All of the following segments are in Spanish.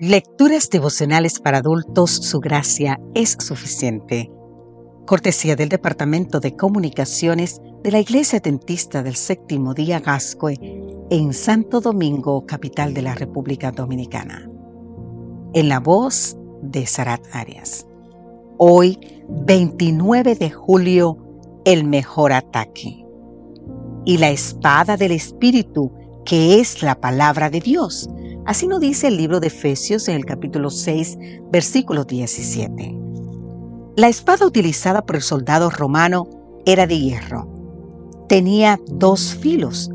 Lecturas devocionales para adultos, su gracia es suficiente. Cortesía del Departamento de Comunicaciones de la Iglesia Dentista del Séptimo Día Gascue en Santo Domingo, capital de la República Dominicana. En la voz de Sarat Arias. Hoy, 29 de julio, el mejor ataque. Y la espada del Espíritu, que es la palabra de Dios Así nos dice el libro de Efesios en el capítulo 6, versículo 17. La espada utilizada por el soldado romano era de hierro. Tenía dos filos,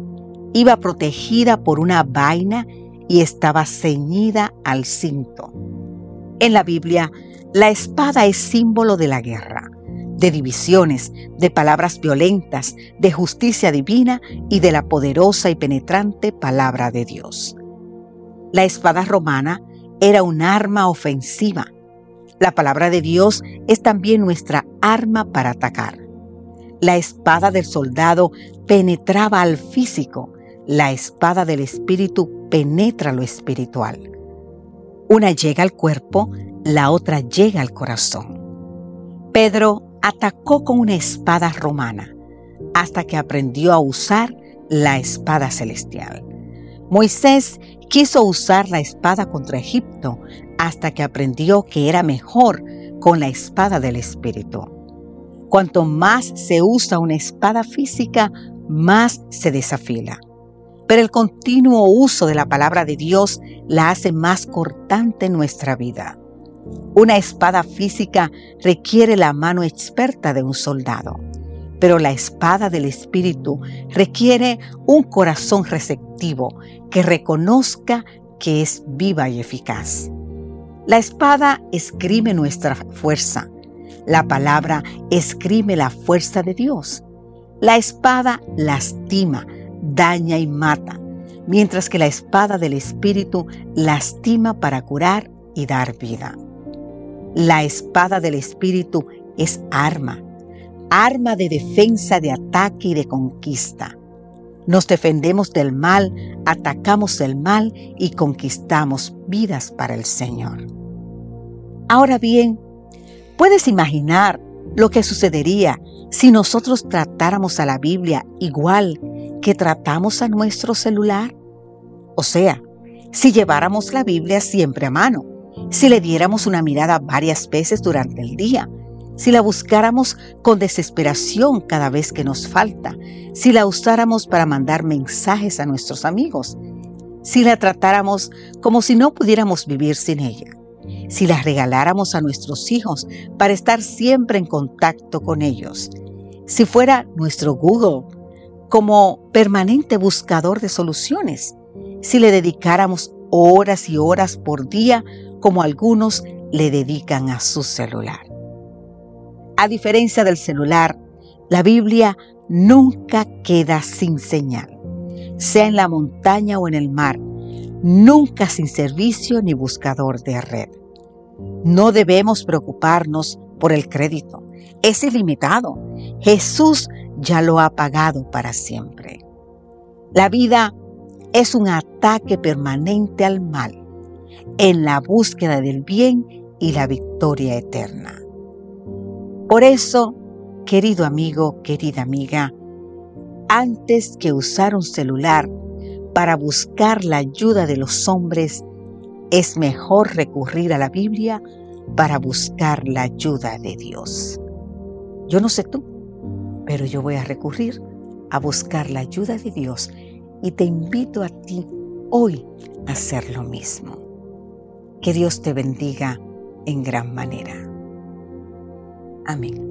iba protegida por una vaina y estaba ceñida al cinto. En la Biblia, la espada es símbolo de la guerra, de divisiones, de palabras violentas, de justicia divina y de la poderosa y penetrante palabra de Dios. La espada romana era un arma ofensiva. La palabra de Dios es también nuestra arma para atacar. La espada del soldado penetraba al físico. La espada del espíritu penetra lo espiritual. Una llega al cuerpo, la otra llega al corazón. Pedro atacó con una espada romana hasta que aprendió a usar la espada celestial. Moisés quiso usar la espada contra Egipto hasta que aprendió que era mejor con la espada del Espíritu. Cuanto más se usa una espada física, más se desafila. Pero el continuo uso de la palabra de Dios la hace más cortante en nuestra vida. Una espada física requiere la mano experta de un soldado pero la espada del Espíritu requiere un corazón receptivo que reconozca que es viva y eficaz. La espada escribe nuestra fuerza. La palabra escribe la fuerza de Dios. La espada lastima, daña y mata, mientras que la espada del Espíritu lastima para curar y dar vida. La espada del Espíritu es arma, arma de defensa, de ataque y de conquista. Nos defendemos del mal, atacamos el mal y conquistamos vidas para el Señor. Ahora bien, ¿puedes imaginar lo que sucedería si nosotros tratáramos a la Biblia igual que tratamos a nuestro celular? O sea, si lleváramos la Biblia siempre a mano, si le diéramos una mirada varias veces durante el día, si la buscáramos con desesperación cada vez que nos falta, si la usáramos para mandar mensajes a nuestros amigos, si la tratáramos como si no pudiéramos vivir sin ella, si la regaláramos a nuestros hijos para estar siempre en contacto con ellos, si fuera nuestro Google como permanente buscador de soluciones, si le dedicáramos horas y horas por día como algunos le dedican a su celular. A diferencia del celular, la Biblia nunca queda sin señal, sea en la montaña o en el mar, nunca sin servicio ni buscador de red. No debemos preocuparnos por el crédito, es ilimitado. Jesús ya lo ha pagado para siempre. La vida es un ataque permanente al mal, en la búsqueda del bien y la victoria eterna. Por eso, querido amigo, querida amiga, antes que usar un celular para buscar la ayuda de los hombres, es mejor recurrir a la Biblia para buscar la ayuda de Dios. Yo no sé tú, pero yo voy a recurrir a buscar la ayuda de Dios y te invito a ti hoy a hacer lo mismo. Que Dios te bendiga en gran manera. Amén.